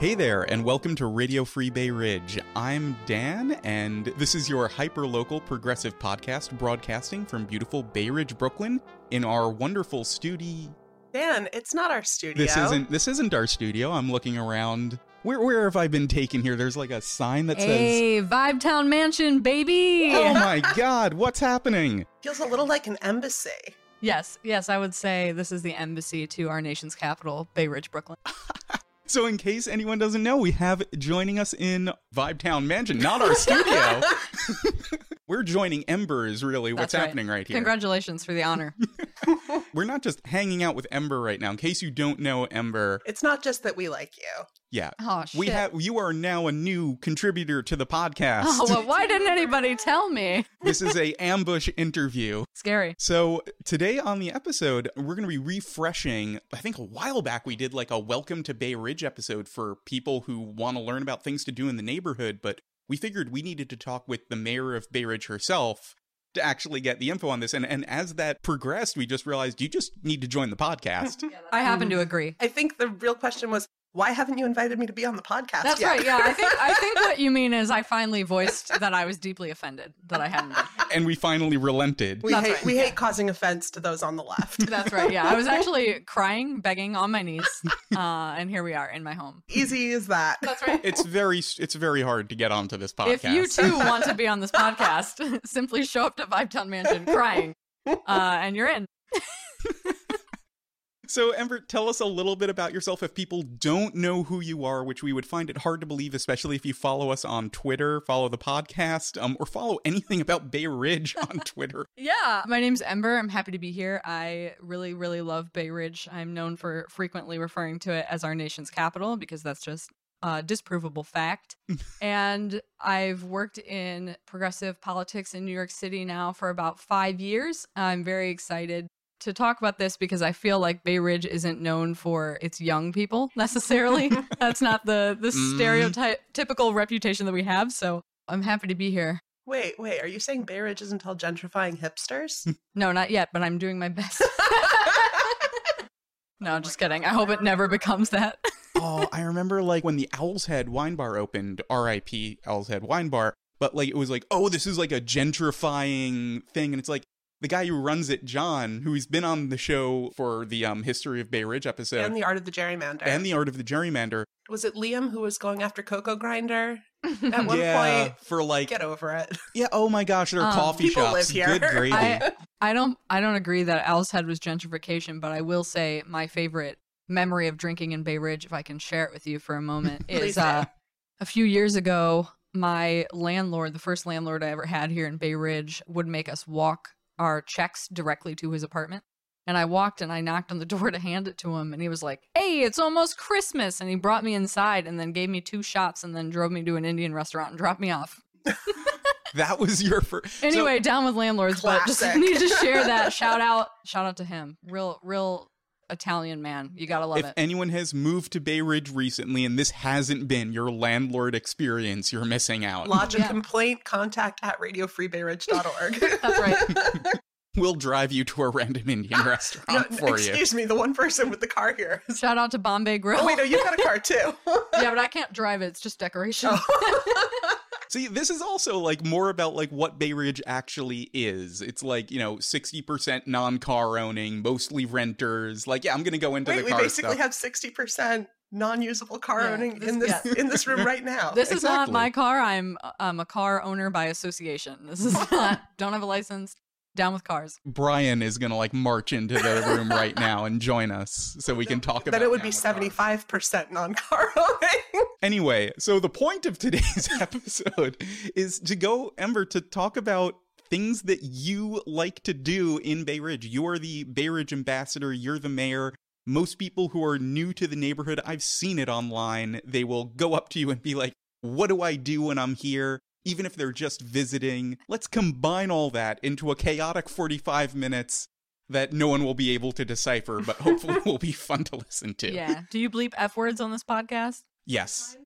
Hey there, and welcome to Radio Free Bay Ridge. I'm Dan, and this is your hyper-local progressive podcast broadcasting from beautiful Bay Ridge, Brooklyn, in our wonderful studio. Dan, it's not our studio. This isn't this isn't our studio. I'm looking around. Where where have I been taken here? There's like a sign that says Hey, Vibe Town Mansion, baby! Oh my god, what's happening? Feels a little like an embassy. Yes, yes, I would say this is the embassy to our nation's capital, Bay Ridge, Brooklyn. So in case anyone doesn't know, we have joining us in Vibe Town Mansion, not our studio. We're joining Ember, is really, what's right. happening right here. Congratulations for the honor. We're not just hanging out with Ember right now. In case you don't know Ember, It's not just that we like you. yeah. Oh, shit. We have you are now a new contributor to the podcast. Oh, well, why didn't anybody tell me? this is a ambush interview. Scary. So today on the episode, we're going to be refreshing. I think a while back we did like a welcome to Bay Ridge episode for people who want to learn about things to do in the neighborhood, but we figured we needed to talk with the mayor of Bay Ridge herself to actually get the info on this. And and as that progressed, we just realized you just need to join the podcast. I happen to agree. I think the real question was, why haven't you invited me to be on the podcast? That's yet? right. Yeah, I think I think what you mean is I finally voiced that I was deeply offended that I hadn't. Been. and we finally relented. We That's hate right, we yeah. hate causing offense to those on the left. That's right. Yeah, I was actually crying, begging on my knees, uh, and here we are in my home. Easy as that. That's right. It's very it's very hard to get onto this podcast. If you too want to be on this podcast, simply show up to Vibe Town Mansion crying, uh, and you're in. So, Ember, tell us a little bit about yourself if people don't know who you are, which we would find it hard to believe, especially if you follow us on Twitter, follow the podcast, um, or follow anything about Bay Ridge on Twitter. Yeah, my name's Ember. I'm happy to be here. I really, really love Bay Ridge. I'm known for frequently referring to it as our nation's capital because that's just a disprovable fact. and I've worked in progressive politics in New York City now for about five years. I'm very excited to talk about this because I feel like Bay Ridge isn't known for its young people necessarily. That's not the the Mm. stereotype typical reputation that we have. So I'm happy to be here. Wait, wait, are you saying Bay Ridge isn't all gentrifying hipsters? No, not yet, but I'm doing my best. no, just kidding. I hope it never becomes that. oh, I remember like when the Owl's Head Wine Bar opened, R.I.P. Owl's Head Wine Bar, but like it was like, oh, this is like a gentrifying thing, and it's like the guy who runs it, John, who's been on the show for the um, History of Bay Ridge episode and the art of the gerrymander. and the Art of the Gerrymander. was it Liam who was going after Cocoa Grinder at one yeah, point? for like Get over it. Yeah. Oh my gosh, there are Um, coffee shops. live here. Good gravy. I I don't I don't agree that Owl's Head was gentrification, but I will say my favorite memory of drinking in Bay Ridge, if I can share it with you for a moment, is uh, a few years ago. My landlord, the first landlord I ever had here in Bay Ridge, would make us walk our checks directly to his apartment. And I walked and I knocked on the door to hand it to him, and he was like, "Hey, it's almost Christmas!" And he brought me inside, and then gave me two shots, and then drove me to an Indian restaurant and dropped me off. that was your first. Anyway, down with landlords, but just need to share that. Shout out, shout out to him. Real, real Italian man. You gotta love if it. anyone has moved to Bay Ridge recently and this hasn't been your landlord experience, you're missing out. Lodge a Yeah. complaint, contact at radiofreebayridge.org. That's right. We'll drive you to a random Indian restaurant No, for you. excuse me, the one person with the car here. Shout out to Bombay Grill. Oh, wait, no, you've got a car too. yeah, but I can't drive it. It's just decoration. Oh. See, this is also like more about like what Bay Ridge actually is. It's like, you know, 60% non-car owning, mostly renters. Like, yeah, I'm going to go into Wait, the we car basically stuff. have 60% non-usable car Yeah, owning this- in this yeah. in this room right now. This is not my car. I'm I'm a car owner by association. This is not. Don't have a license. Down with cars. Brian is going to like march into the room right now and join us so we can talk about then it would be now with cars. 75% non-car. Anyway, so the point of today's episode is to go, Ember, to talk about things that you like to do in Bay Ridge. You are the Bay Ridge ambassador, you're the mayor. Most people who are new to the neighborhood, I've seen it online, they will go up to you and be like, What do I do when I'm here? Even if they're just visiting. Let's combine all that into a chaotic 45 minutes that no one will be able to decipher, but hopefully will be fun to listen to. Yeah. Do you bleep f words on this podcast? Yes.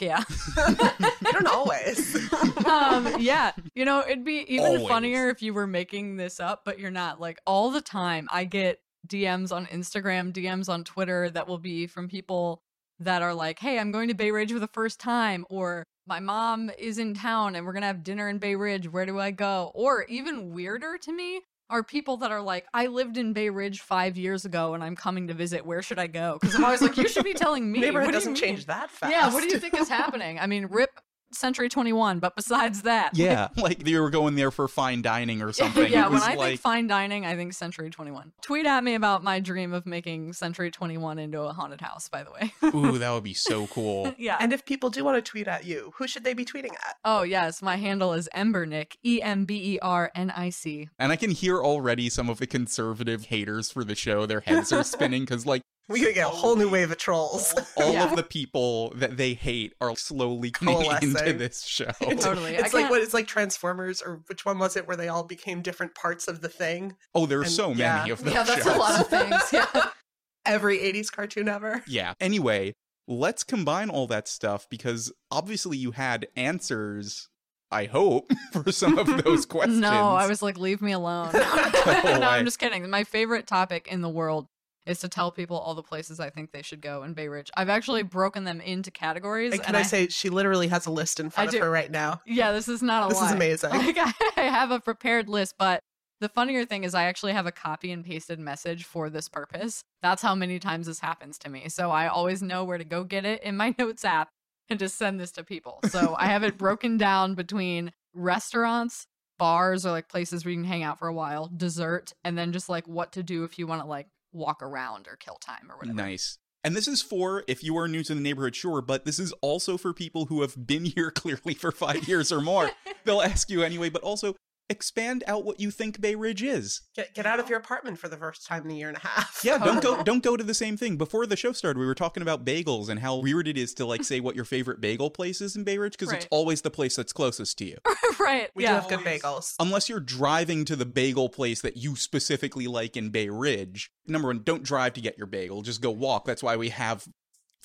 Yeah. I don't always. um, yeah. You know, it'd be even Always. funnier if you were making this up, but you're not. Like all the time, I get DMs on Instagram, DMs on Twitter that will be from people that are like, hey, I'm going to Bay Ridge for the first time, or my mom is in town and we're going to have dinner in Bay Ridge. Where do I go? Or even weirder to me are people that are like, I lived in Bay Ridge five years ago and I'm coming to visit. Where should I go? Because I'm always like, you should be telling me. Neighborhood doesn't change that fast. Yeah, what do you think is happening? I mean, rip Century 21, but besides that, Yeah, like you were going there for fine dining or something. yeah, it when I like, think fine dining, I think Century 21. Tweet at me about my dream of making Century 21 into a haunted house, by the way. ooh, that would be so cool. yeah. And if people do want to tweet at you, who should they be tweeting at? oh, yes, my handle is Embernick, E M B E R N I C. And I can hear already some of the conservative haters for the show. Their heads are spinning because, like, We could get a whole new wave of trolls. all Yeah. of the people that they hate are slowly coming Coalescing. into this show. Totally. I It's like can't- what it's like Transformers, or which one was it where they all became different parts of the thing? Oh, there are And- so many yeah. of those Yeah, that's shows. a lot of things. Yeah. Every 80s cartoon ever. Yeah. Anyway, let's combine all that stuff because obviously you had answers, I hope, for some of those questions. No, I was like, leave me alone. no, why? I'm just kidding. My favorite topic in the world is to tell people all the places I think they should go in Bay Ridge. I've actually broken them into categories. And can and I, say she literally has a list in front I of her right now? Yeah, this is not a This is amazing. Like I have a prepared list, but the funnier thing is I actually have a copy and pasted message for this purpose. That's how many times this happens to me. So I always know where to go get it in my notes app and just send this to people. So I have it broken down between restaurants, bars or like places where you can hang out for a while, dessert, and then just like what to do if you want to like walk around or kill time or whatever. Nice. And this is for if you are new to the neighborhood, sure, but this is also for people who have been here clearly for five years or more. They'll ask you anyway, but also expand out what you think Bay Ridge is. Get get out of your apartment for the first time in a year and a half. Yeah, don't go don't go to the same thing. Before the show started, we were talking about bagels and how weird it is to like say what your favorite bagel place is in Bay Ridge because it's always the place that's closest to you. right. We yeah. do have good bagels. Unless you're driving to the bagel place that you specifically like in Bay Ridge. Number one, don't drive to get your bagel. Just go walk. That's why we have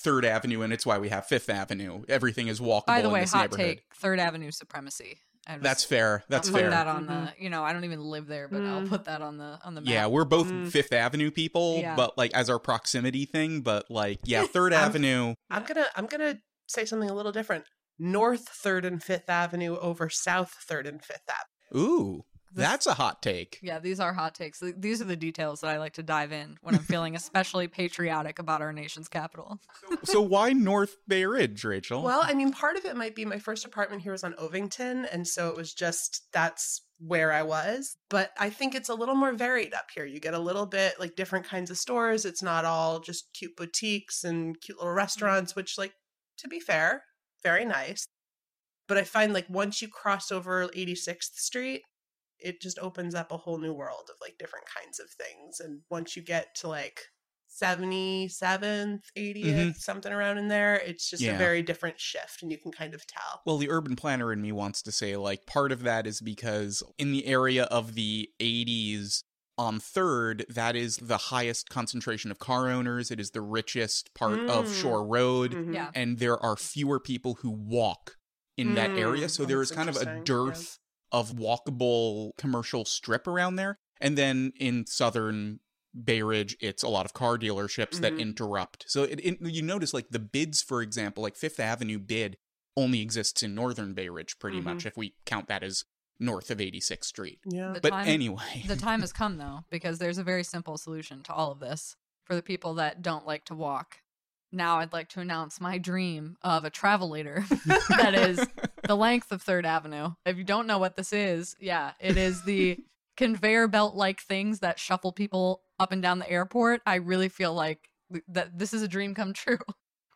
Third Avenue and it's why we have Fifth Avenue. Everything is walkable By the in way, this hot take: Third Avenue supremacy. I just- That's fair. That's I'll put fair. that on Mhm. the. You know, I don't even live there, but I'll Mm. put that on the on the map. Yeah, we're both Mm. Fifth Avenue people, Yeah. but like as our proximity thing. But like, yeah, Third I'm- Avenue. I'm gonna I'm gonna say something a little different. North Third and Fifth Avenue over South Third and Fifth Avenue. Ooh, This- that's a hot take. Yeah, these are hot takes. These are the details that I like to dive in when I'm feeling especially patriotic about our nation's capital. so why North Bay Ridge, Rachel? Well, I mean, part of it might be my first apartment here was on Ovington, and so it was just that's where I was. But I think it's a little more varied up here. You get a little bit like different kinds of stores. It's not all just cute boutiques and cute little restaurants, which, like, to be fair, very nice. But I find like once you cross over 86th Street, it just opens up a whole new world of like different kinds of things. And once you get to like 77th, 80th, something around in there, it's just Yeah. a very different shift and you can kind of tell. Well, the urban planner in me wants to say, like, part of that is because in the area of the 80s on Third, that is the highest concentration of car owners. It is the richest part of Mm. Shore Road. Mhm. Yeah. And there are fewer people who walk in that Mm. area. So Oh, there that's is kind of a interesting. dearth of walkable commercial strip around there. And then in southern Bay Ridge, it's a lot of car dealerships that Mhm. interrupt. So it, it, you notice, like the bids, for example, like Fifth Avenue bid only exists in northern Bay Ridge, pretty Mhm. much, if we count that as north of 86th Street. Yeah. The But time, anyway, the time has come though, because there's a very simple solution to all of this for the people that don't like to walk. Now I'd like to announce my dream of a travelator that is the length of Third Avenue. If you don't know what this is, yeah, it is the conveyor belt like things that shuffle people up and down the airport. I really feel like that this is a dream come true.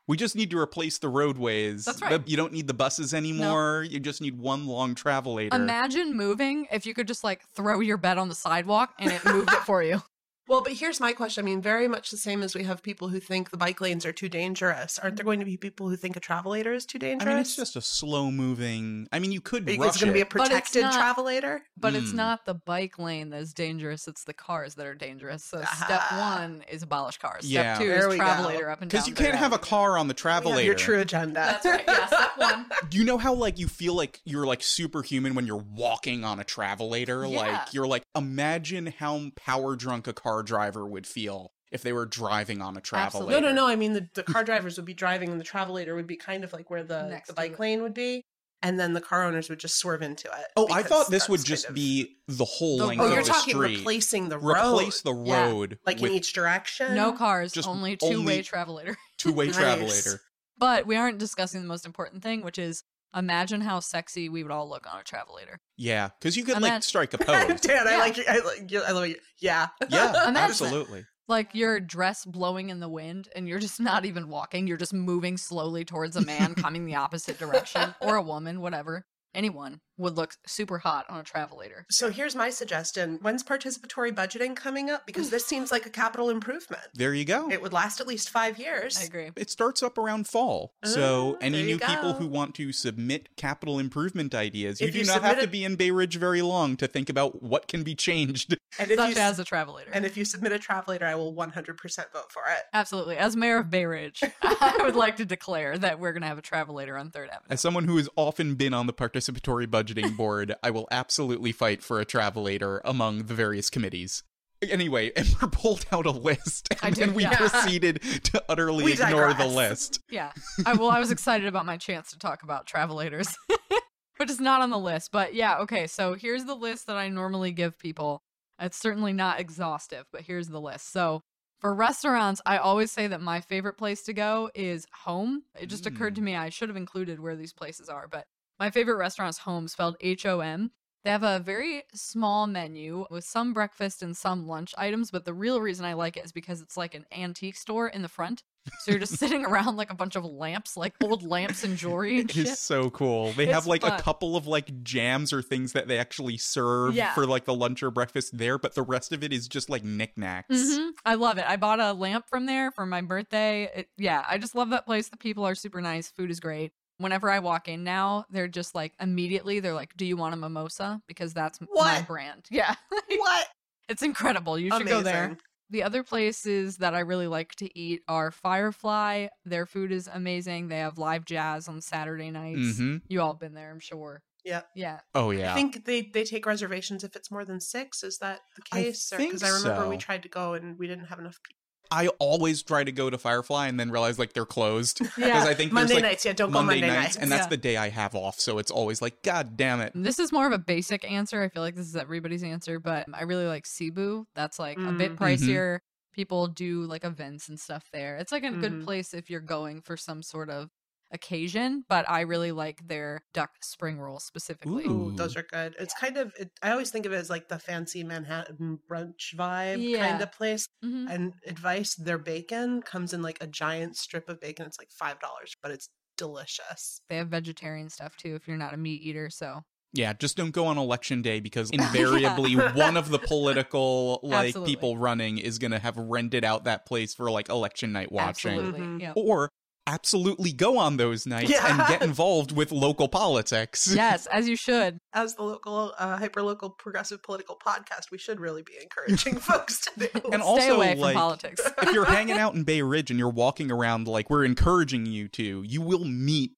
we just need to replace the roadways. That's right. You don't need the buses anymore. You just need one long travelator. Imagine moving if you could just like throw your bed on the sidewalk and it moved it for you. Well, but here's my question. I mean, very much the same as we have people who think the bike lanes are too dangerous. Aren't there going to be people who think a travelator is too dangerous? I mean, it's just a slow moving. I mean, you could Is rush it going to be a it. But it's protected not- travelator? But it's Mm. not the bike lane that's dangerous, it's the cars that are dangerous. So step Ah. one is abolish cars. Yeah. Step two There is we go. travelator up and down. Because you can't have a car on the travelator. your true agenda. That's right. Yeah, step one. Do you know how like you feel like you're like superhuman when you're walking on a travelator? Yeah. Like you're like imagine how power drunk a car driver would feel if they were driving on a travel. Absolutely. No, no, no. I mean, the, the car drivers would be driving, and the travelator would be kind of like where the, Next the bike lane would be, and then the car owners would just swerve into it. Oh, I thought this would just of- be the whole The length Oh, of you're the talking street. replacing the road, Replace the Yeah. road like in each direction. No cars, Just only two way only- travelator. two-way Nice. travelator. But we aren't discussing the most important thing, which is imagine how sexy we would all look on a travelator. Yeah, because you could Imagine- like strike a pose. Dan, I Yeah. like, I like, you- I love you. Yeah, yeah, Imagine absolutely. Like your dress blowing in the wind and you're just not even walking, you're just moving slowly towards a man coming the opposite direction or a woman, whatever. Anyone would look super hot on a travelator. So here's my suggestion: When's participatory budgeting coming up? Because this seems like a capital improvement. There you go. It would last at least five years. I agree. It starts up around fall. So Ah, any there you new people who want to submit capital improvement ideas, you If do you not have to be in Bay Ridge very long to think about what can be changed. And if Such you as a travelator. and if you submit a travelator, I will 100% vote for it. Absolutely. As mayor of Bay Ridge, I would like to declare that we're going to have a travelator on 3rd Avenue. As someone who has often been on the participatory budgeting board, I will absolutely fight for a travelator among the various committees. Anyway, Ember pulled out a list, and did, then we yeah. proceeded to utterly We ignore the list. Yeah. I well, I was excited about my chance to talk about travelators, but it's not on the list. But yeah, okay. So here's the list that I normally give people. It's certainly not exhaustive, but here's the list. So for restaurants, I always say that my favorite place to go is home. It just occurred to mm. me I should have included where these places are, but my favorite restaurant is home, spelled H O M. They have a very small menu with some breakfast and some lunch items, but the real reason I like it is because it's like an antique store in the front. So you're just sitting around like a bunch of lamps, like old lamps and jewelry and It shit. is so cool. They have It's like a couple of like jams or things that they actually serve Yeah. for like the lunch or breakfast there, but the rest of it is just like knickknacks. hmm I love it. I bought a lamp from there for my birthday. It, yeah, I just love that place. The people are super nice. Food is great. Whenever I walk in now, they're just like immediately they're like, "Do you want a mimosa?" Because that's m- my brand. Yeah, What? it's incredible. You should go there. The other places that I really like to eat are Firefly. Their food is amazing. They have live jazz on Saturday nights. hmm You all been there, I'm sure. Yeah. Yeah. Oh yeah. I think they, they take reservations if it's more than six. Is that the I case? think Because I remember we tried to go and we didn't have enough people. I always try to go to Firefly and then realize like they're closed. Because Yeah. I think Monday like nights, yeah, don't go Monday, Monday nights, nights. and that's Yeah. the day I have off. So it's always like, God damn it. This is more of a basic answer. I feel like this is everybody's answer, but I really like Cebu. That's like a bit Mm. pricier. People do like events and stuff there. It's like a good Mhm. place if you're going for some sort of occasion, but I really like their duck spring roll specifically. Ooh. Ooh, those are good. It's kind of, it, I always think of it as like the fancy Manhattan brunch vibe Yeah. kind of place. Mhm. And advice, their bacon comes in like a giant strip of bacon. It's like $5, but it's delicious. They have vegetarian stuff too if you're not a meat eater. So Yeah, just don't go on election day because invariably one of the political like Absolutely. people running is going to have rented out that place for like election night watching. absolutely. Mhm. Yeah. Or absolutely go on those nights Yeah. and get involved with local politics. yes, as you should. As the local, uh, hyper local progressive political podcast, we should really be encouraging folks to do. And Stay also, away from like, politics. if you're hanging out in Bay Ridge and you're walking around like we're encouraging you to, you will meet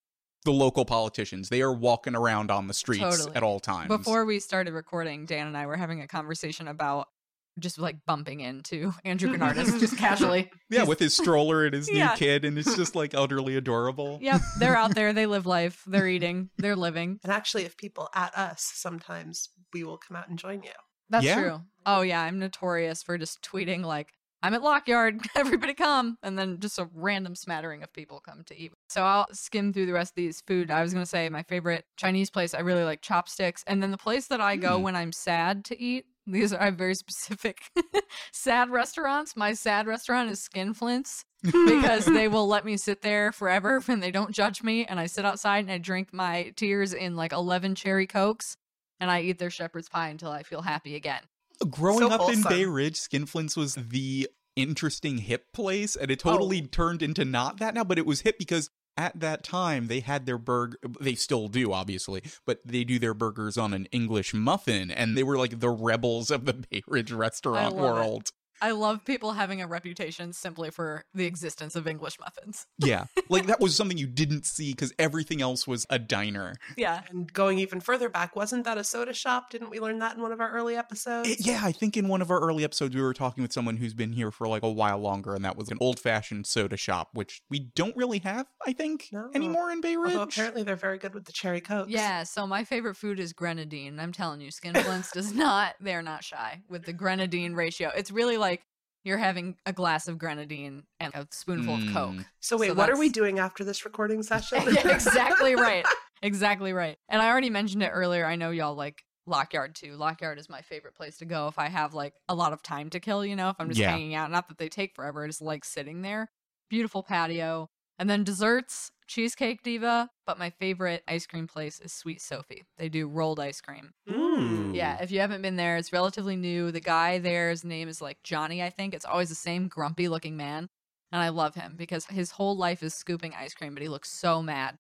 the local politicians. They are walking around on the streets Totally. at all times. Before we started recording, Dan and I were having a conversation about just like bumping into Andrew Gounardes just casually. yeah, He's- with his stroller and his Yeah. new kid, and it's just like utterly adorable. Yep, they're out there. They live life. They're eating. They're living. And actually, if people at us, sometimes we will come out and join you. That's Yeah. true. Oh yeah, I'm notorious for just tweeting like, "I'm at Lockyard. Everybody come!" and then just a random smattering of people come to eat. So I'll skim through the rest of these food. I was gonna say my favorite Chinese place. I really like chopsticks, and then the place that I go Hmm. when I'm sad to eat. These are very specific sad restaurants. My sad restaurant is Skinflints because they will let me sit there forever and they don't judge me. And I sit outside and I drink my tears in like 11 cherry cokes and I eat their shepherd's pie until I feel happy again. Growing So up in. Bay Ridge, Skinflints was the interesting hip place, and it oh. totally Oh. turned into not that now, but it was hip because at that time they had their burger they still do obviously but they do their burgers on an english muffin and they were like the rebels of the bay ridge restaurant world I love people having a reputation simply for the existence of English muffins. Yeah. Like that was something you didn't see because everything else was a diner. Yeah. And going even further back, wasn't that a soda shop? Didn't we learn that in one of our early eh, episodes? It- yeah, I think in one of our early episodes we were talking with someone who's been here for like a while longer, and that was an old fashioned soda shop, which we don't really have, I think, No. anymore in Bay Ridge. Although apparently they're very good with the cherry cokes. Yeah, so my favorite food is grenadine. I'm telling you, Skinflints does not, they're not shy with the grenadine ratio. It's really like you're having a glass of grenadine and a spoonful of Coke. Mm. So wait, So what are we doing after this recording session? yeah, exactly right. Exactly right. And I already mentioned it earlier. I know y'all like Lockyard too. Lockyard is my favorite place to go if I have like a lot of time to kill, you know, if I'm just Yeah. hanging out. Not that they take forever, I just like sitting there. Beautiful patio. And then desserts, Cheesecake Diva, but my favorite ice cream place is Sweet Sophie. They do rolled ice cream. Mm. Yeah, hmm. if you haven't been there, it's relatively new. The guy there's name is like Johnny, I think. It's always the same grumpy looking man. And I love him because his whole life is scooping ice cream, but he looks so mad.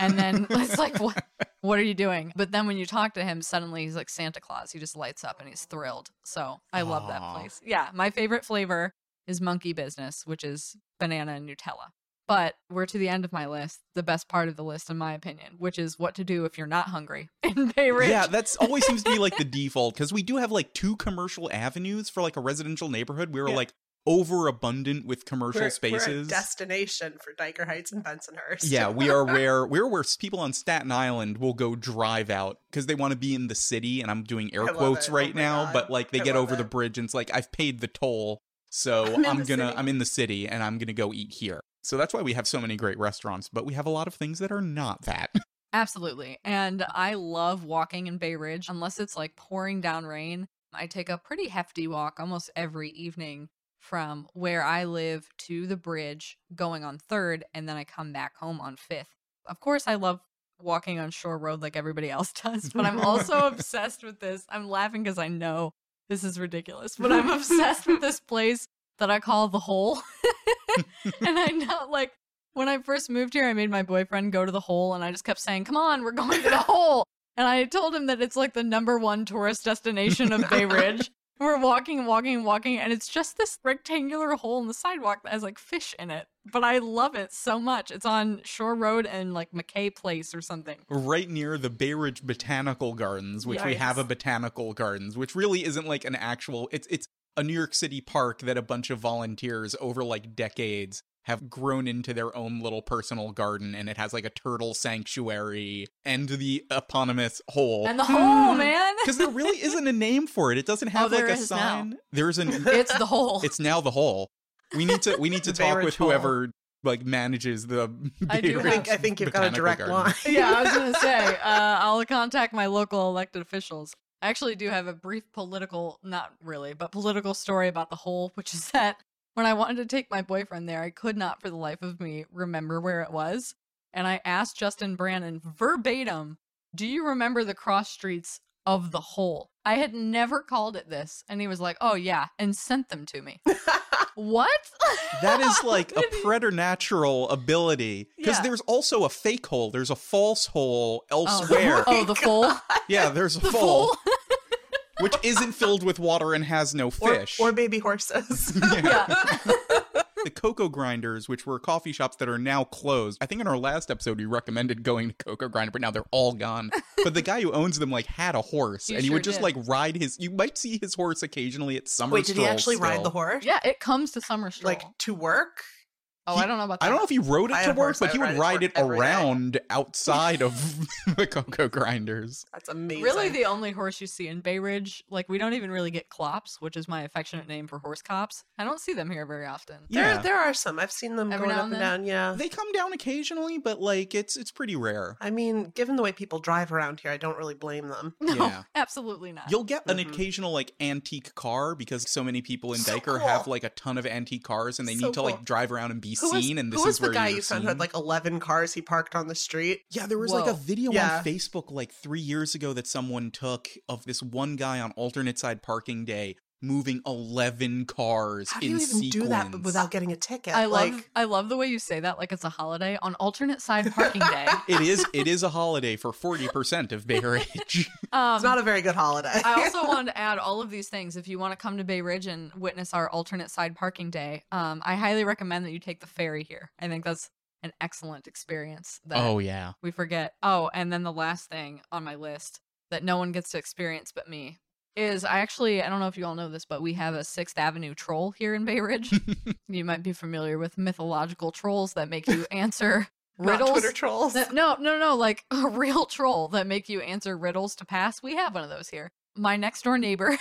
And then it's like, what, what are you doing? But then when you talk to him, suddenly he's like Santa Claus. He just lights up and he's thrilled. So I love that place. Yeah, my favorite flavor is monkey business, which is banana and Nutella. But we're to the end of my list, the best part of the list, in my opinion, which is what to do if you're not hungry in Bay Ridge. Yeah, that's always seems to be like the default because we do have like two commercial avenues for like a residential neighborhood. We were Yeah. like overabundant with commercial We're, we're a spaces. destination for Dyker Heights and Bensonhurst. yeah, we are where we're where people on Staten Island will go drive out because they want to be in the city, and I'm doing air quotes it. Oh right Oh now, God. but like they I get love over the bridge, and it's like I've paid the toll, so I'm I'm, gonna city. I'm in the city, and I'm gonna go eat here. So that's why we have so many great restaurants, but we have a lot of things that are not that. Absolutely. And I love walking in Bay Ridge unless it's like pouring down rain. I take a pretty hefty walk almost every evening from where I live to the bridge going on 3rd and then I come back home on 5th. Of course I love walking on Shore Road like everybody else does, but I'm also obsessed with this. I'm laughing cuz I know this is ridiculous, but I'm obsessed with this place that I call the hole. and I know like when I first moved here, I made my boyfriend go to the hole, and I just kept saying, "Come on, we're going to the hole." And I told him that it's like the number one tourist destination of Bay Ridge. We're walking, walking, walking, and it's just this rectangular hole in the sidewalk that has like fish in it. But I love it so much. It's on Shore Road and like McKay Place or something. right near the Bay Ridge Botanical Gardens, which we have a botanical gardens, which really isn't like an actual it's it's a New York City park that a bunch of volunteers over like decades have grown into their own little personal garden and it has like a turtle sanctuary and the eponymous hole. And the hole, man. Because there really isn't a name for it. It doesn't have Oh, like a is now. sign. There's an it's the hole. it's now the hole. We need to we need to talk Ridge with Hole. whoever like manages the I do I think, I think you've got a direct Garden. line. yeah, I was gonna say, uh, I'll contact my local elected officials. I actually do have a brief political, not really, but political story about the hole, which is that when I wanted to take my boyfriend there, I could not for the life of me remember where it was. And I asked Justin Brannan verbatim, Do you remember the cross streets of the whole? I had never called it this. And he was like, Oh, yeah, and sent them to me. what? That is like a preternatural ability. Because Yeah. there's also a fake hole. There's a false hole Oh, elsewhere. oh, the full? Yeah, there's a The hole, full? which isn't filled with water and has no fish. or baby horses. yeah. The Cocoa Grinders, which were coffee shops that are now closed. I think in our last episode we recommended going to Cocoa Grinder, but now they're all gone. but the guy who owns them like had a horse, He and he would just did. like ride his. You might see his horse occasionally at summer. Wait, did he strolls actually ride the horse? Yeah, it comes to summer stroll. Like to work? Oh, he- I don't know about that. I don't know if he rode it I to work, horse, but I he would would ride ride it it to work around outside of the Cocoa Grinders. That's amazing. Really, the only horse you see in Bay Ridge, like we don't even really get clops, which is my affectionate name for horse cops. I don't see them here very often. there, Yeah. there are some. I've seen them Every going now up and and then? down. Yeah. They come down occasionally, but like it's it's pretty rare. I mean, given the way people drive around here, I don't really blame them. No, Yeah. absolutely not. You'll get an Mhm. occasional like antique car because so many people in So Dyker cool. have like a ton of antique cars and they So need to cool. like drive around and be Who was, and this who was is where the guy you're you found who had like 11 cars he parked on the street? Yeah, there was like a video Yeah. on Facebook like three years ago that someone took of this one guy on alternate side parking day moving 11 cars How do in you even sequence. do that without getting a ticket? I love like, I love the way you say that like it's a holiday on alternate side parking day. It is it is a holiday for 40% of Bay Ridge. Um, it's not a very good holiday. I also wanted to add all of these things. If you want to come to Bay Ridge and witness our alternate side parking day, um, I highly recommend that you take the ferry here. I think that's an excellent experience. That oh yeah. we forget. Oh, and then the last thing on my list that no one gets to experience but me is I actually I don't know if you all know this, but we have a Sixth Avenue troll here in Bay Ridge. you might be familiar with mythological trolls that make you answer Not riddles. Twitter trolls. That- no, no, no, like a real troll that make you answer riddles to pass. We have one of those here. My next door neighbor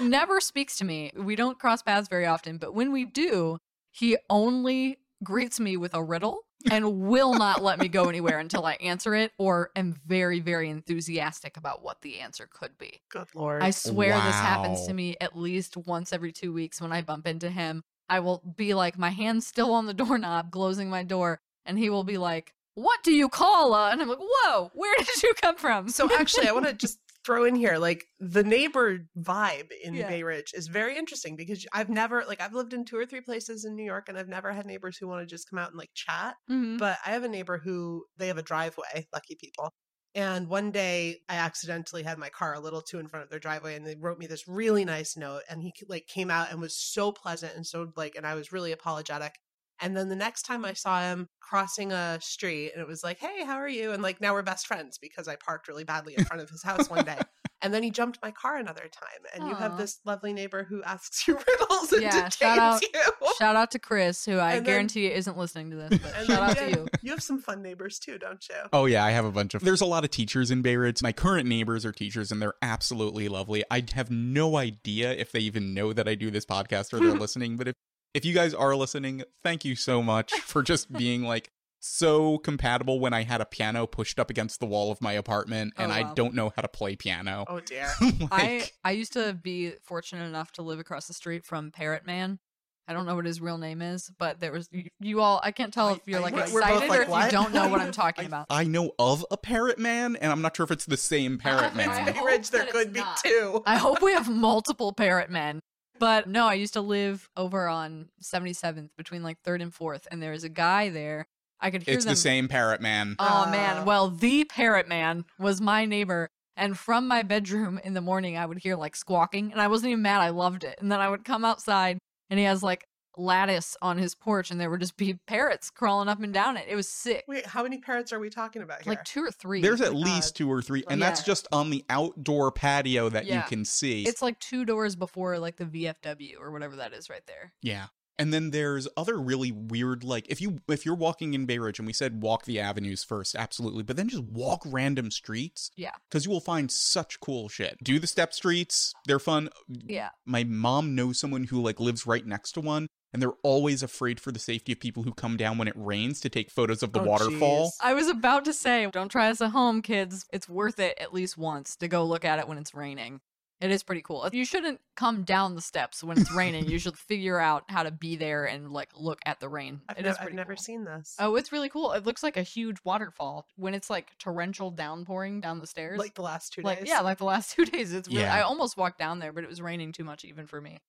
never speaks to me. We don't cross paths very often, but when we do, he only greets me with a riddle and will not let me go anywhere until I answer it or am very, very enthusiastic about what the answer could be. Good lord. I swear this happens to me at least once every two weeks when I bump into him. I will be like, my hand's still on the doorknob, closing my door, and he will be like, What do you call a? And I'm like, Whoa, where did you come from? So actually, I want to just throw in here like the neighbor vibe in Yeah. Bay Ridge is very interesting because I've never like I've lived in two or three places in New York and I've never had neighbors who want to just come out and like chat. Mhm. But I have a neighbor who they have a driveway, lucky people. And one day I accidentally had my car a little too in front of their driveway and they wrote me this really nice note and he like came out and was so pleasant and so like and I was really apologetic. And then the next time I saw him crossing a street and it was like, "Hey, how are you?" and like now we're best friends because I parked really badly in front of his house one day. And then he jumped my car another time and you have this lovely neighbor who asks you riddles and Yeah, detains shout out- you. Shout out to Chris, who I And then- guarantee isn't listening to this, but And shout out then to you. You have some fun neighbors too, don't you? Oh yeah, I have a bunch of. There's a lot of teachers in Bay Ridge. My current neighbors are teachers, and they're absolutely lovely. I have no idea if they even know that I do this podcast or they're listening. But if if you guys are listening, thank you so much for just being like so compatible. When I had a piano pushed up against the wall of my apartment, oh, and Oh, I don't know how to play piano. Oh dear. I like, I used to be fortunate enough to live across the street from Parrot Man. I don't know what his real name is, but there was you, you all. I can't tell if you're like we're- we're both excited like, or if "What?" you don't know what I'm talking I, about. I know of a parrot man, and I'm not sure if it's the same parrot If It's I man. Ridge, there could be not. two. I hope we have multiple parrot men. But no, I used to live over on 77th between like 3rd and 4th, and there was a guy there. I could hear It's them. the same parrot man. Oh Uh. man, well, the parrot man was my neighbor. And from my bedroom in the morning, I would hear like squawking, and I wasn't even mad. I loved it. And then I would come outside, and he has like lattice on his porch, and there would just be parrots crawling up and down it. It was sick. Wait, how many parrots are we talking about here? Like two or three. There's at my least two or three, and Yeah. that's just on the outdoor patio that you can see. It's like two doors before like the VFW or whatever that is right there. Yeah. And then there's other really weird like if you if you're walking in Bay Ridge and we said walk the avenues first, absolutely, but then just walk random streets Yeah. cuz you will find such cool shit. Do the step streets, they're fun. Yeah. My mom knows someone who like lives right next to one and they're always afraid for the safety of people who come down when it rains to take photos of the Oh, waterfall. jeez. I was about to say, don't try this at home, kids. It's worth it at least once to go look at it when it's raining. It is pretty cool. You shouldn't come down the steps when it's raining. you should figure out how to be there and like look at the rain. I've, It nev- is I've pretty never cool. seen this. Oh, it's really cool. It looks like a huge waterfall when it's like torrential downpouring down the stairs. like the last two Like, days. yeah, like the last two days. It's really. Yeah. I almost walked down there, but it was raining too much even for me.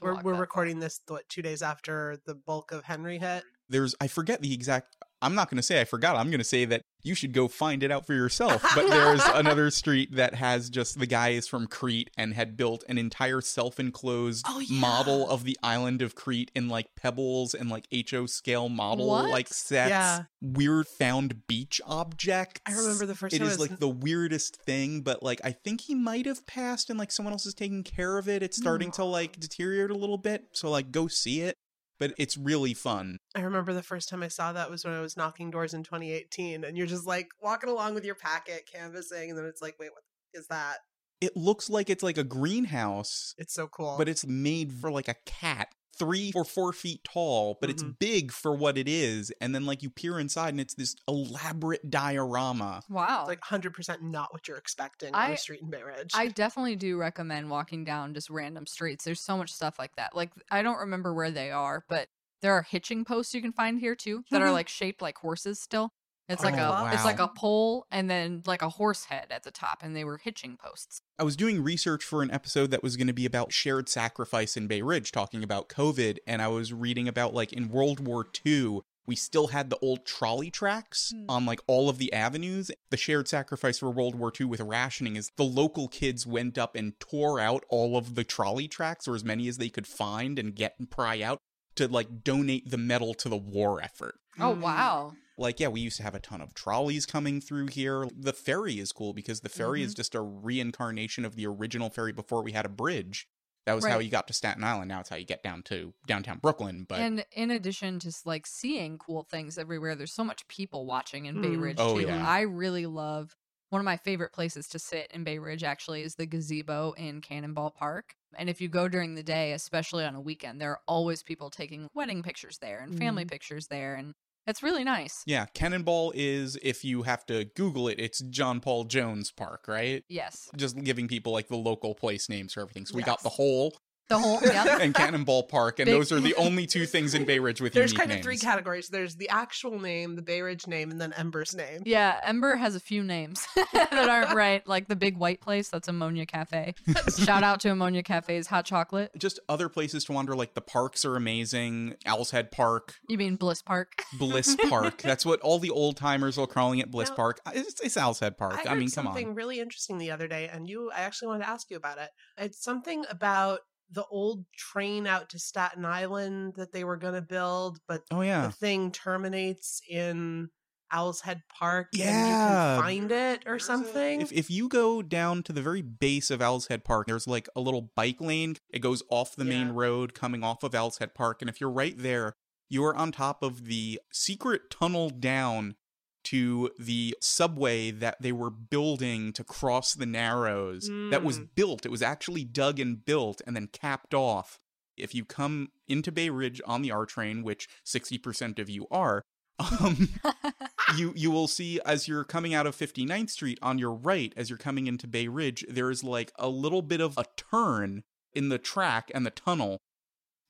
We're we're recording this what two days after the bulk of Henry hit. There's I forget the exact I'm not going to say I forgot. I'm going to say that you should go find it out for yourself. But there's another street that has just the guy is from Crete and had built an entire self-enclosed Oh, yeah. model of the island of Crete in like pebbles and like HO scale model What? like sets. Yeah. Weird found beach objects. I remember the first It time I was- like the weirdest thing, but like I think he might have passed and like someone else is taking care of it. It's starting hmm. to like deteriorate a little bit. So like go see it. But it's really fun. I remember the first time I saw that was when I was knocking doors in 2018, and you're just like walking along with your packet, canvassing, and then it's like, wait, what is that? it looks like it's like a greenhouse, It's so cool. but it's made for like a cat. Three or four feet tall, but it's Mhm. big for what it is. And then like you peer inside and it's this elaborate diorama. Wow. It's like 100% not what you're expecting on I- a street in Bay I definitely do recommend walking down just random streets. There's so much stuff like that. Like I don't remember where they are, but there are hitching posts you can find here too that are Mhm. like shaped like horses still. It's like Oh, a it's like a pole and then like a horse head at the top, and they were hitching posts. I was doing research for an episode that was going to be about shared sacrifice in Bay Ridge, talking about COVID, and I was reading about like in World War II, we still had the old trolley tracks Hmm. on like all of the avenues. The shared sacrifice for World War II with rationing is the local kids went up and tore out all of the trolley tracks, or as many as they could find and get and pry out to like donate the metal to the war effort. Oh Mm. wow! Like, yeah, we used to have a ton of trolleys coming through here. The ferry is cool because the ferry Mm-hmm. is just a reincarnation of the original ferry before we had a bridge. That was how you got to Staten Island. Now it's how you get down to downtown Brooklyn. But and in addition to like seeing cool things everywhere, there's so much people watching in Bay Mm. Ridge Oh, too. yeah. I really love one of my favorite places to sit in Bay Ridge actually is the gazebo in Cannonball Park. And if you go during the day, especially on a weekend, there are always people taking wedding pictures there and family mm-hmm. pictures there and it's really nice. yeah, Cannonball is, if you have to Google it, it's John Paul Jones Park, right? Yes. Just giving people like the local place names for everything. So we got the whole The whole yeah. and Cannonball Park, and Big- those are the only two things in Bay Ridge with There's unique kind of three categories. There's the actual name, the Bay Ridge name, and then Ember's name. Yeah, Ember has a few names that aren't right, like the big white place that's Ammonia Cafe. Shout out to Ammonia Cafe's hot chocolate. Just other places to wander, like the parks are amazing. Owl's Head Park, You mean Bliss Park? Bliss Park. That's what all the old timers are calling it. Bliss Now- Park. Uh, it's, it's Owl's Head Park. I, I, heard mean, come something on. really interesting the other day, and you, I actually wanted to ask you about it. It's something about the old train out to Staten Island that they were going to build, but Oh yeah. the thing terminates in Owl's Head Park. and Yeah. you can find it or There's a- something. If if you go down to the very base of Owl's Head Park, there's like a little bike lane. It goes off the main road coming off of Owl's Head Park, and if you're right there, you are on top of the secret tunnel down to the subway that they were building to cross the Narrows. That was Mm. built. It was actually dug and built and then capped off. If you come into Bay Ridge on the R train, which 60% of you are, um, you you will see as you're coming out of 59th Street on your right as you're coming into Bay Ridge there is like a little bit of a turn in the track and the tunnel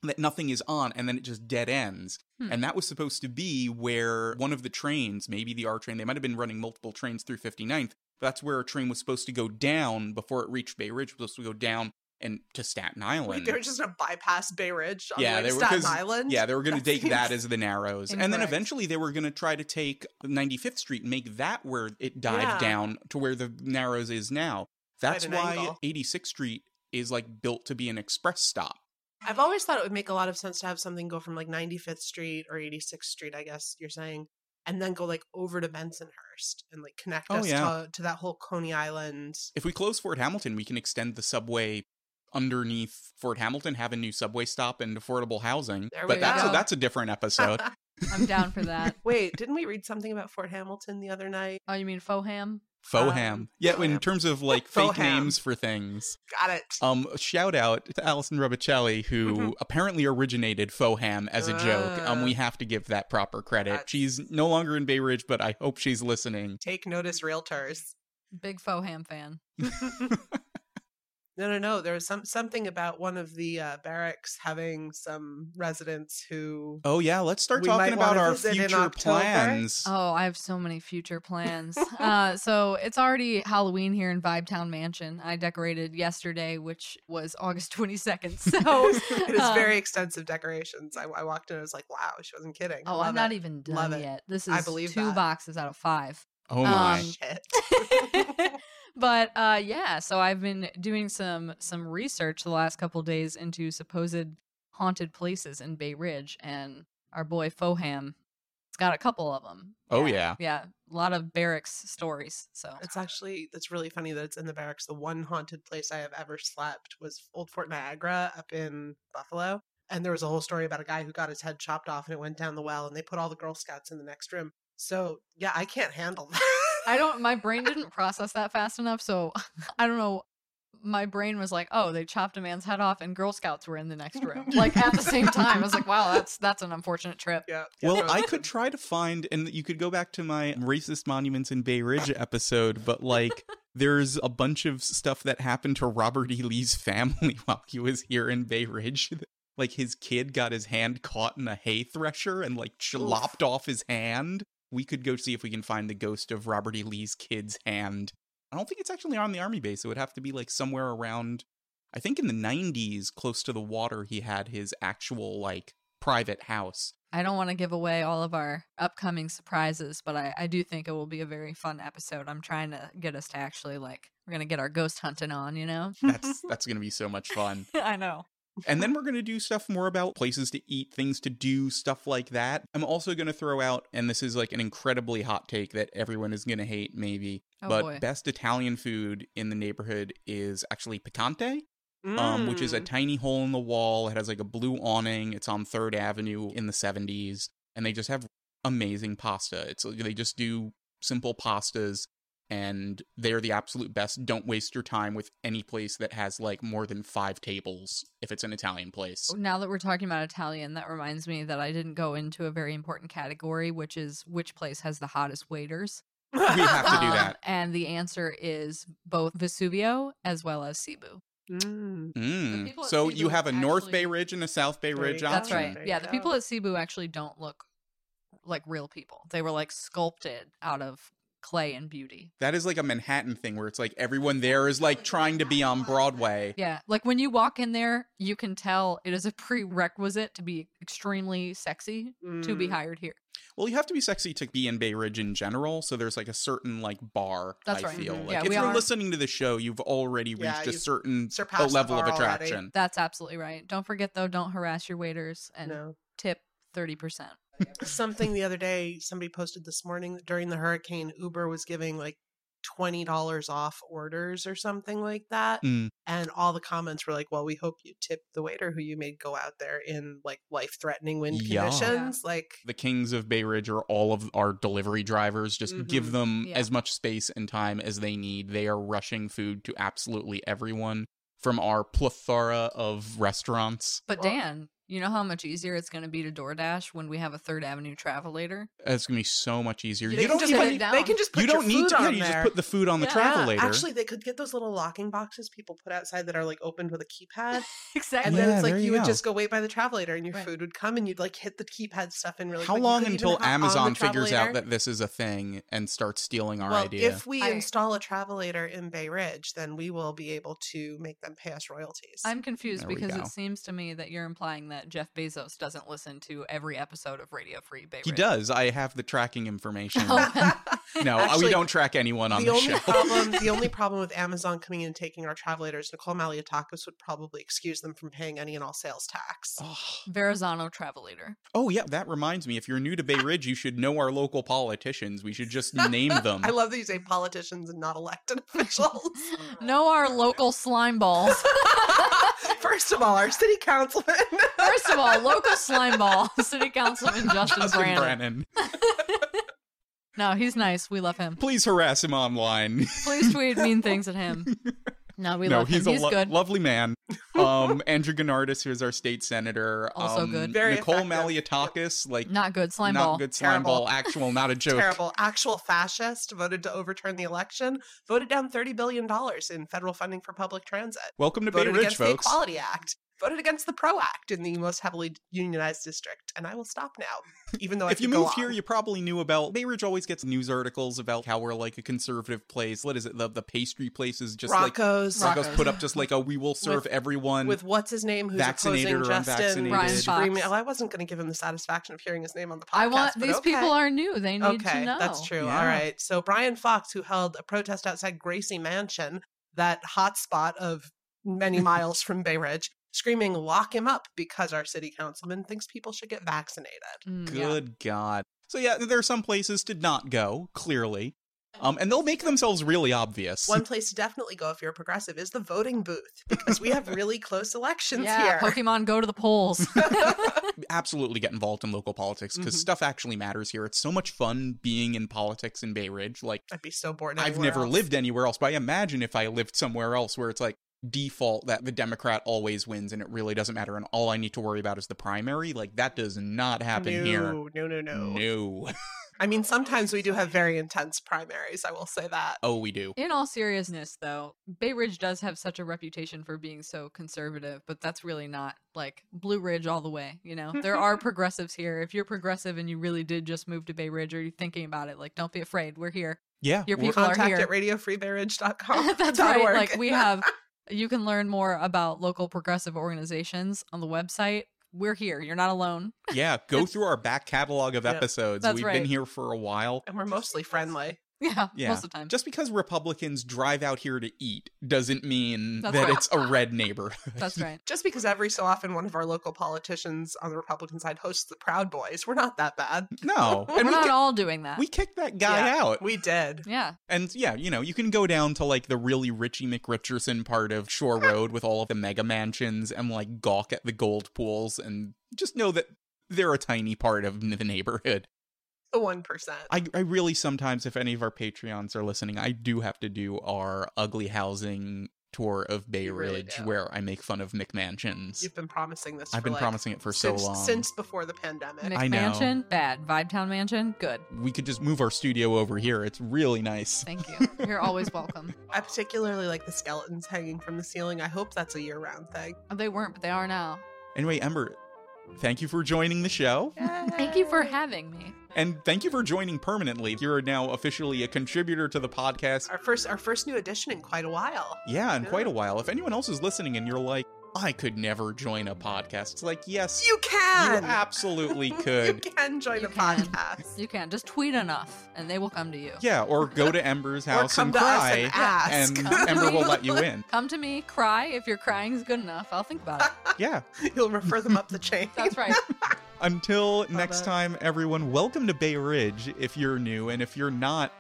that nothing is on and then it just dead ends Hmm. and that was supposed to be where one of the trains maybe the R train they might have been running multiple trains through 59th but that's where a train was supposed to go down before it reached Bay Ridge it was supposed to go down and to Staten Island Wait, they were just to bypass Bay Ridge on Yeah, the they were- Staten Island? Yeah, they were going to take that as the Narrows. And then eventually they were going to try to take 95th Street and make that where it dived Yeah. down to where the Narrows is now. That's why angle. 86th Street is like built to be an express stop. I've always thought it would make a lot of sense to have something go from like 95th Street or 86th Street, I guess you're saying, and then go like over to Bensonhurst and like connect Oh, us yeah. to, to that whole Coney Island. If we close Fort Hamilton, we can extend the subway underneath Fort Hamilton, have a new subway stop and affordable housing. There but we that's a, that's a different episode. I'm down for that. Wait, didn't we read something about Fort Hamilton the other night? Oh, you mean Foham? Faux Um, ham. Yeah, in Foham. terms of like fake ham. names for things. Got it. Um, shout out to Alison Rubicelli, who Mhm. apparently originated Foham as a joke. Um, we have to give that proper credit. That's- She's no longer in Bay Ridge, but I hope she's listening. Take notice, realtors. Big Foham fan. No, no, no. There was some something about one of the uh, barracks having some residents who. Oh yeah, let's start talking about our future plans. Oh, I have so many future plans. uh, so it's already Halloween here in Vibetown Mansion. I decorated yesterday, which was August 22nd. So it is um, very extensive decorations. I, I walked in, I was like, "Wow, she wasn't kidding." Oh, Love I'm not it. even Love done it. yet. This is I believe two that. boxes out of five. Oh my. Um, Shit. but uh yeah, so I've been doing some some research the last couple days into supposed haunted places in Bay Ridge and our boy Foham it's got a couple of them. Oh, yeah. Yeah, a lot of barracks stories. So It's actually that's really funny that it's in the barracks. The one haunted place I have ever slept was Old Fort Niagara up in Buffalo. And there was a whole story about a guy who got his head chopped off and it went down the well and they put all the Girl Scouts in the next room. So yeah, I can't handle that. I don't my brain didn't process that fast enough, so I don't know. My brain was like, "Oh, they chopped a man's head off, and Girl Scouts were in the next room, like at the same time." I was like, "Wow, that's that's an unfortunate trip." yeah. Well, I could try to find, and you could go back to my racist monuments in Bay Ridge episode, but like, there's a bunch of stuff that happened to Robert E. Lee's family while he was here in Bay Ridge. Like, his kid got his hand caught in a hay thresher and like lopped off his hand. We could go see if we can find the ghost of Robert E. Lee's kid's hand. I don't think it's actually on the army base. It would have to be like somewhere around, I think in the 90s, close to the water, he had his actual like private house. I don't want to give away all of our upcoming surprises, but I, I do think it will be a very fun episode. I'm trying to get us to actually like we're gonna get our ghost hunting on, you know? That's that's going to be so much fun. I know. And then we're going to do stuff more about places to eat, things to do, stuff like that. I'm also going to throw out, and this is like an incredibly hot take that everyone is going to hate, maybe, Oh but boy. best Italian food in the neighborhood is actually Picante, um, which is a Mm. tiny hole in the wall. It has like a blue awning. It's on Third Avenue in the 70s, and they just have amazing pasta. It's they just do simple pastas. And they're the absolute best. Don't waste your time with any place that has like more than five tables if it's an Italian place. Now that we're talking about Italian, that reminds me that I didn't go into a very important category, which is which place has the hottest waiters. We have to do Um, that. And the answer is both Vesuvio as well as Cebu. Mm. Mm. So Cebu you have a North Bay Ridge and a South Bay Ridge you go. That's option. right. Yeah, the people at Cebu actually don't look like real people. They were like sculpted out of clay and beauty. That is like a Manhattan thing where it's like everyone there is like trying to be on Broadway. Yeah, like when you walk in there, you can tell it is a prerequisite to be extremely sexy to be Mm. hired here. Well, you have to be sexy to be in Bay Ridge in general, so there's like a certain like bar. That's I right. feel Mhm. like Yeah, if we you're are- listening to the show, you've already Yeah, reached a you've certain a the level of bar already. attraction. That's absolutely right. Don't forget though, don't harass your waiters and No. tip 30%. Something the other day, somebody posted this morning that during the hurricane, Uber was giving like twenty dollars off orders or something like that. Mm. And all the comments were like, "Well, we hope you tip the waiter who you made go out there in like life-threatening wind Yeah. conditions." Like, The kings of Bay Ridge are all of our delivery drivers. Just give Mhm. them Yeah. as much space and time as they need. They are rushing food to absolutely everyone from our plethora of restaurants. But Well- Dan, you know how much easier it's going to be to DoorDash when we have a Third Avenue Travelator? It's gonna be so much easier. You You, don't just even put they, down. they can just put you don't need food to. Yeah, on you there. just put the food on the Yeah. travel Yeah, actually, they could get those little locking boxes people put outside that are like opened with a keypad, exactly. and Yeah, then it's like you you would just go wait by the travelator, and your Right. food would come, and you'd like hit the keypad stuff in really. How quick. Long until hop on the Amazon figures out that this is a thing and starts stealing our well, idea? if we I- install a travelator in Bay Ridge, then we will be able to make them pay us royalties. I'm confused There because it seems to me that you're implying that Jeff Bezos doesn't listen to every episode of Radio Free Bay he Ridge. does. I have the tracking information. Oh, no, uh, we don't track anyone on the the, only show. problem, the only problem with Amazon coming in and taking our travelators, Nicole Malliotakis would probably excuse them from paying any and all sales tax. oh. Verrazano Travelator. Oh, yeah, that reminds me. If you're new to Bay Ridge, you should know our local politicians. We should just name them. I love that you say politicians and not elected officials. Know our local slime balls. First of all, our city councilman. First of all, local slime ball, City Councilman Justin, Justin Brannan. Brannan. No, he's nice. We love him. Please harass him online. Please tweet mean things at him. No, we no, love he's him. a He's lo- good. lovely man. Um, Andrew Gounardes, who is our state senator. Also um, good. Very Nicole effective. Malliotakis, like Not good. Slime not ball. good slime Terrible. ball. Actual, not a joke. Terrible. Actual fascist voted to overturn the election, voted down $30 billion in federal funding for public transit, Welcome to Bay voted Ridge, against the. Equality Act, voted against the PRO Act in the most heavily unionized district. And I will stop now, even though I if you move here, you probably knew about Bay Ridge. Always gets news articles about how we're like a conservative place. What is it? The the pastry place is just Rocco's. like Rocco's Rocco's. put up just like a we will serve With- everyone. with what's his name, who's Vaccinated opposing or Justin unvaccinated. Fox. screaming. Oh, I wasn't going to give him the satisfaction of hearing his name on the podcast. I want these okay. people are new. They need okay, to know. that's true. Yeah. All right. So Brian Fox, who held a protest outside Gracie Mansion, that hot spot of many miles from Bay Ridge, screaming, "Lock him up!" because our city councilman thinks people should get vaccinated. Mm, yeah. Good God. So yeah, there are some places to not go. Clearly, um, and they'll make themselves really obvious. One place to definitely go if you're a progressive is the voting booth because we have really close elections Yeah, here. Pokemon go to the polls. Absolutely get involved in local politics because Mhm. stuff actually matters here. It's so much fun being in politics in Bay Ridge. Like I'd be so bored. I've never else. lived anywhere else, but I imagine if I lived somewhere else where it's like default that the Democrat always wins and it really doesn't matter and all I need to worry about is the primary. Like that does not happen no, here. No, no, no. No. I mean, sometimes we do have very intense primaries. I will say that. oh, we do. In all seriousness, though, Bay Ridge does have such a reputation for being so conservative, but that's really not like Blue Ridge all the way. You know, there are progressives here. If you're progressive and you really did just move to Bay Ridge or you're thinking about it, like, don't be afraid. We're here. Yeah. Your we're- people are Contact here. at radiofreebayridge.com. That's right. org. Like we have, you can learn more about local progressive organizations on the website. We're here. You're not alone. yeah, go through our back catalog of Yeah, episodes. that's We've right. been here for a while. and we're mostly friendly. Yeah, Yeah. most of the time. Just because Republicans drive out here to eat doesn't mean That's that right. it's a red neighborhood. That's right. Just because every so often one of our local politicians on the Republican side hosts the Proud Boys, we're not that bad. No. and We're we, not ki- all doing that. we kicked that guy Yeah, out. We did. yeah. And yeah, you know, you can go down to like the really Richie McRicherson part of Shore Road with all of the mega mansions and like gawk at the gold pools and just know that they're a tiny part of the neighborhood. The 1%. I, I really sometimes, if any of our Patreons are listening, I do have to do our ugly housing tour of Bay You really Ridge do. where I make fun of McMansions. You've been promising this I've for been like, promising it for since, so long. Since before the pandemic. Mixed I know. mansion, bad. Vibetown mansion, good. we could just move our studio over here. It's really nice. Thank you. You're always welcome. I particularly like the skeletons hanging from the ceiling. I hope that's a year round thing. Oh, They weren't, but they are now. Anyway, Ember, thank you for joining the show. Thank you for having me. And thank you for joining permanently. You're now officially a contributor to the podcast. Our first our first new edition in quite a while. Yeah, in Yeah. quite a while. If anyone else is listening and you're like, I could never join a podcast, it's like, yes, You can. you absolutely could. you can join You a can. podcast. You can just tweet enough, and they will come to you. Yeah, or go to Ember's Or house come and to us cry, and ask. and Ember will let you in. Come to me, cry. If your crying is good enough, I'll think about it. Yeah. You'll refer them up the chain. That's right. Until next it. time, everyone, welcome to Bay Ridge if you're new. And if you're not,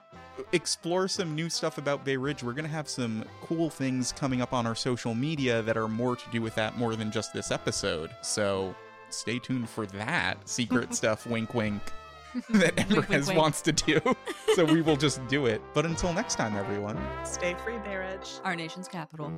explore some new stuff about Bay Ridge. We're going to have some cool things coming up on our social media that are more to do with that more than just this episode. So stay tuned for that secret stuff, wink, wink, that Wink, Ember wink, has wink. wants to do. so we will just do it. But until next time, everyone. Stay free, Bay Ridge. Our nation's capital.